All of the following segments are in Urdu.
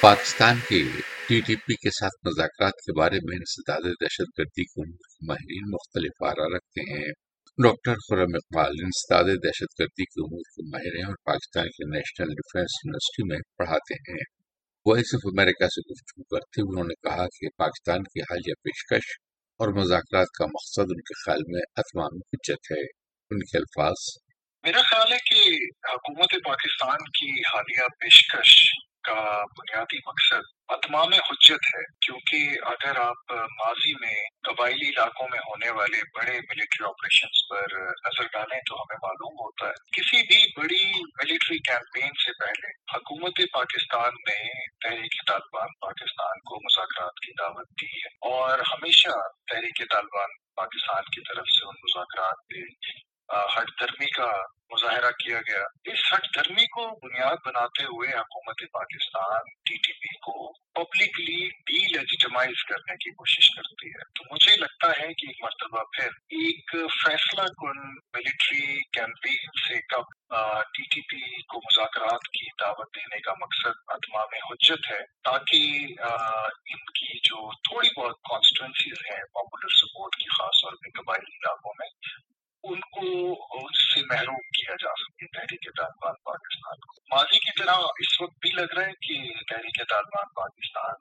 پاکستان کے ٹی ٹی پی کے ساتھ مذاکرات کے بارے میں انسداد دہشت گردی کو ماہرین مختلف آرا رکھتے ہیں۔ ڈاکٹر خرم اقبال انسداد دہشت گردی کے امور کے ماہر ہیں اور پاکستان کے نیشنل ڈیفنس یونیورسٹی میں پڑھاتے ہیں۔ وائس آف امریکہ سے گفتگو کرتے ہوئے انہوں نے کہا کہ پاکستان کی حالیہ پیشکش اور مذاکرات کا مقصد ان کے خیال میں اتمام حجت ہے۔ ان کے الفاظ میرا خیال ہے کہ حکومت پاکستان کی حالیہ پیشکش کا بنیادی مقصد اتمام حجت ہے، کیونکہ اگر آپ ماضی میں قبائلی علاقوں میں ہونے والے بڑے ملٹری آپریشنز پر نظر ڈالیں تو ہمیں معلوم ہوتا ہے، کسی بھی بڑی ملٹری کیمپین سے پہلے حکومت پاکستان نے تحریک طالبان پاکستان کو مذاکرات کی دعوت دی ہے اور ہمیشہ تحریک طالبان پاکستان کی طرف سے ان مذاکرات پہ ہٹ دھرمی کا مظاہرہ کیا گیا۔ اس ہٹ دھرمی کو بنیاد بناتے ہوئے حکومت پاکستان ٹی ٹی پی کو پبلکلی ڈی لیجیٹمائز کرنے کی کوشش کرتی ہے۔ تو مجھے لگتا ہے کہ ایک مرتبہ پھر ایک فیصلہ کن ملٹری کیمپین سے کب ٹی ٹی پی کو مذاکرات کی دعوت دینے کا مقصد اتمام حجت ہے، تاکہ ان کی جو تھوڑی بہت کانسٹیٹوینسیز ہیں پاپولر سپورٹ کی خاص طور پہ قبائلی علاقوں میں کو اس سے محروم کیا جا سکے تحریک طالبان پاکستان کو۔ ماضی کی طرح اس وقت بھی لگ رہا ہے کہ تحریک طالبان پاکستان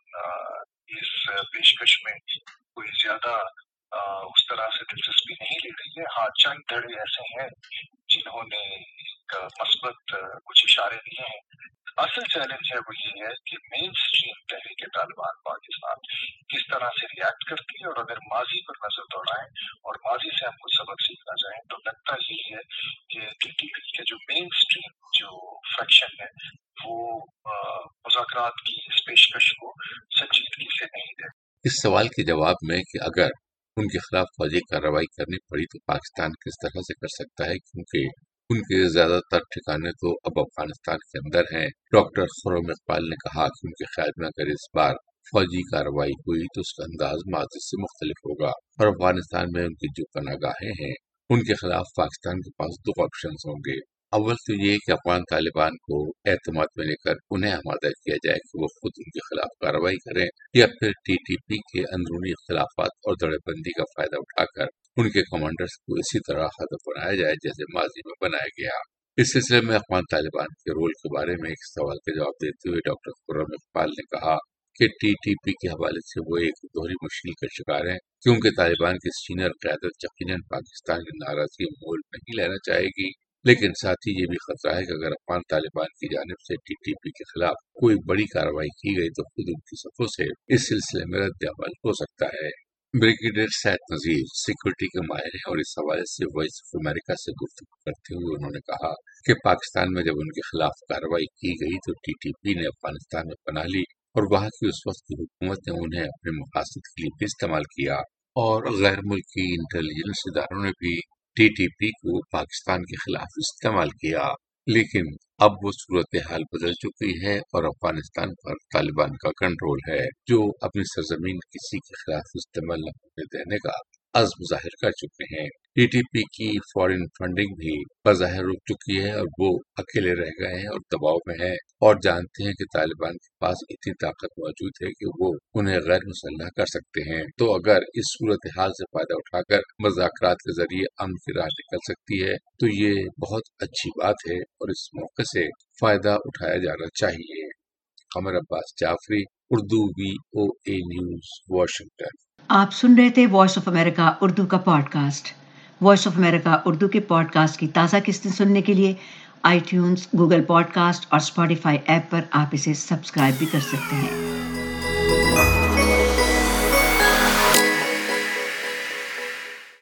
اس پیشکش میں کوئی زیادہ اس طرح سے دلچسپی نہیں لے رہی ہے۔ ہاں چند دھڑے ایسے ہیں جنہوں نے ایک مثبت کچھ اشارے دیے ہیں۔ اصل چیلنج ہے وہ یہ ہے کہ مین اسٹریم تحریک طالبان پاکستان کس طرح سے ریئیکٹ کرتی ہے اور اگر ماضی پر نظر دوڑائیں اور ماضی سے ہم کچھ سبق سیکھنا چاہیں تو لگتا یہی ہے کہ ٹی ٹی پی کے جو مین اسٹریم جو فیکشن ہے وہ مذاکرات کی اس پیشکش کو سنجیدگی سے نہیں دے اس سوال کے جواب میں کہ اگر ان کے خلاف فوجی کارروائی کرنی پڑی تو پاکستان کس طرح سے کر سکتا ہے کیونکہ ان کے زیادہ تر ٹھکانے تو اب افغانستان کے اندر ہیں۔ ڈاکٹر خرم اقبال نے کہا کہ ان کے خیال میں اگر اس بار فوجی کارروائی ہوئی تو اس کا انداز ماضی سے مختلف ہوگا اور افغانستان میں ان کی جو پناہ گاہیں ہیں، ان کے خلاف پاکستان کے پاس دو آپشنز ہوں گے۔ اول تو یہ کہ افغان طالبان کو اعتماد میں لے کر انہیں آمادہ کیا جائے کہ وہ خود ان کے خلاف کارروائی کریں یا پھر ٹی ٹی پی کے اندرونی اختلافات اور دڑے بندی کا فائدہ اٹھا کر ان کے کمانڈرز کو اسی طرح ہدف بنایا جائے جیسے ماضی میں بنایا گیا۔ اس سلسلے میں افغان طالبان کے رول کے بارے میں ایک سوال کا جواب دیتے ہوئے ڈاکٹر خرم اقبال نے کہا کہ ٹی ٹی پی کے حوالے سے وہ ایک دوہری مشکل کا شکار ہیں، کیونکہ طالبان کی سینئر قیادت یقیناً پاکستان کی ناراضگی مول نہیں لینا چاہے گی۔ لیکن ساتھ ہی یہ بھی خطرہ ہے کہ اگر افغان طالبان کی جانب سے ٹی ٹی پی کے خلاف کوئی بڑی کارروائی کی گئی تو خود ان کی صفوں سے اس سلسلے میں رد عمل ہو سکتا ہے۔ بریگیڈیئر سید نذیر سیکورٹی کے ماہر ہیں اور اس حوالے سے وائس آف امریکہ سے گفتگو کرتے ہوئے انہوں نے کہا کہ پاکستان میں جب ان کے خلاف کارروائی کی گئی تو ٹی ٹی پی نے افغانستان میں پناہ لی اور وہاں کی اس وقت کی حکومت نے انہیں اپنے مقاصد کے لیے بھی استعمال کیا اور غیر ملکی انٹیلیجنس اداروں نے بھی ٹی ٹی پی کو پاکستان کے خلاف استعمال کیا۔ لیکن اب وہ صورتحال بدل چکی ہے اور افغانستان پر طالبان کا کنٹرول ہے، جو اپنی سرزمین کسی کے خلاف استعمال نہ ہونے دینے کا عزم ظاہر کر چکے ہیں۔ ٹی ٹی پی کی فورن فنڈنگ بھی بظاہر رک چکی ہے اور وہ اکیلے رہ گئے ہیں اور دباؤ میں ہیں۔ اور جانتے ہیں کہ طالبان کے پاس اتنی طاقت موجود ہے کہ وہ انہیں غیر مسلح کر سکتے ہیں۔ تو اگر اس صورتحال سے فائدہ اٹھا کر مذاکرات کے ذریعے امن کی راہ نکل سکتی ہے، تو یہ بہت اچھی بات ہے اور اس موقع سے فائدہ اٹھایا جانا چاہیے۔ Qamar Abbas Jafri, Urdu V O A news, Washington. آپ سن رہے تھے وائس آف امریکہ، اردو کا podcast Voice of America Urdu کے پوڈ کاسٹ کی تازہ قسطیں سننے کے لیے iTunes Google podcast اور اسپوٹیفائی ایپ پر آپ اسے سبسکرائب بھی کر سکتے ہیں۔